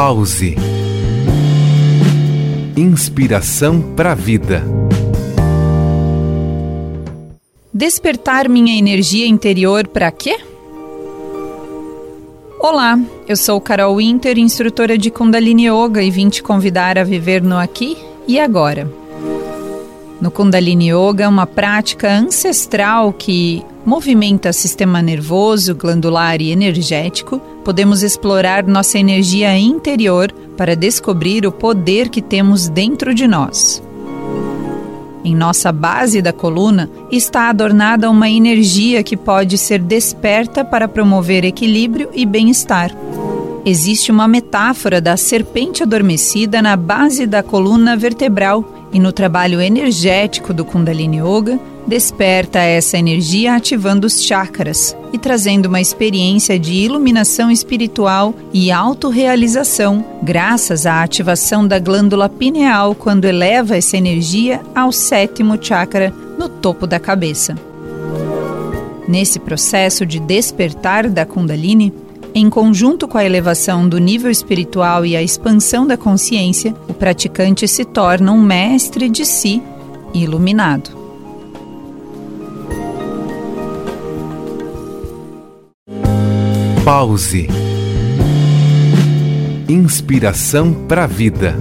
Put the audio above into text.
Pause. Inspiração para a vida. Despertar minha energia interior para quê? Olá, eu sou Carol Winter, instrutora de Kundalini Yoga e vim te convidar a viver no aqui e agora. No Kundalini Yoga, uma prática ancestral que movimenta sistema nervoso, glandular e energético, podemos explorar nossa energia interior para descobrir o poder que temos dentro de nós. Em nossa base da coluna está adornada uma energia que pode ser desperta para promover equilíbrio e bem-estar. Existe uma metáfora da serpente adormecida na base da coluna vertebral e no trabalho energético do Kundalini Yoga, desperta essa energia ativando os chakras e trazendo uma experiência de iluminação espiritual e autorrealização, graças à ativação da glândula pineal quando eleva essa energia ao sétimo chakra no topo da cabeça. Nesse processo de despertar da Kundalini, em conjunto com a elevação do nível espiritual e a expansão da consciência, o praticante se torna um mestre de si iluminado. Pause. Inspiração para a vida.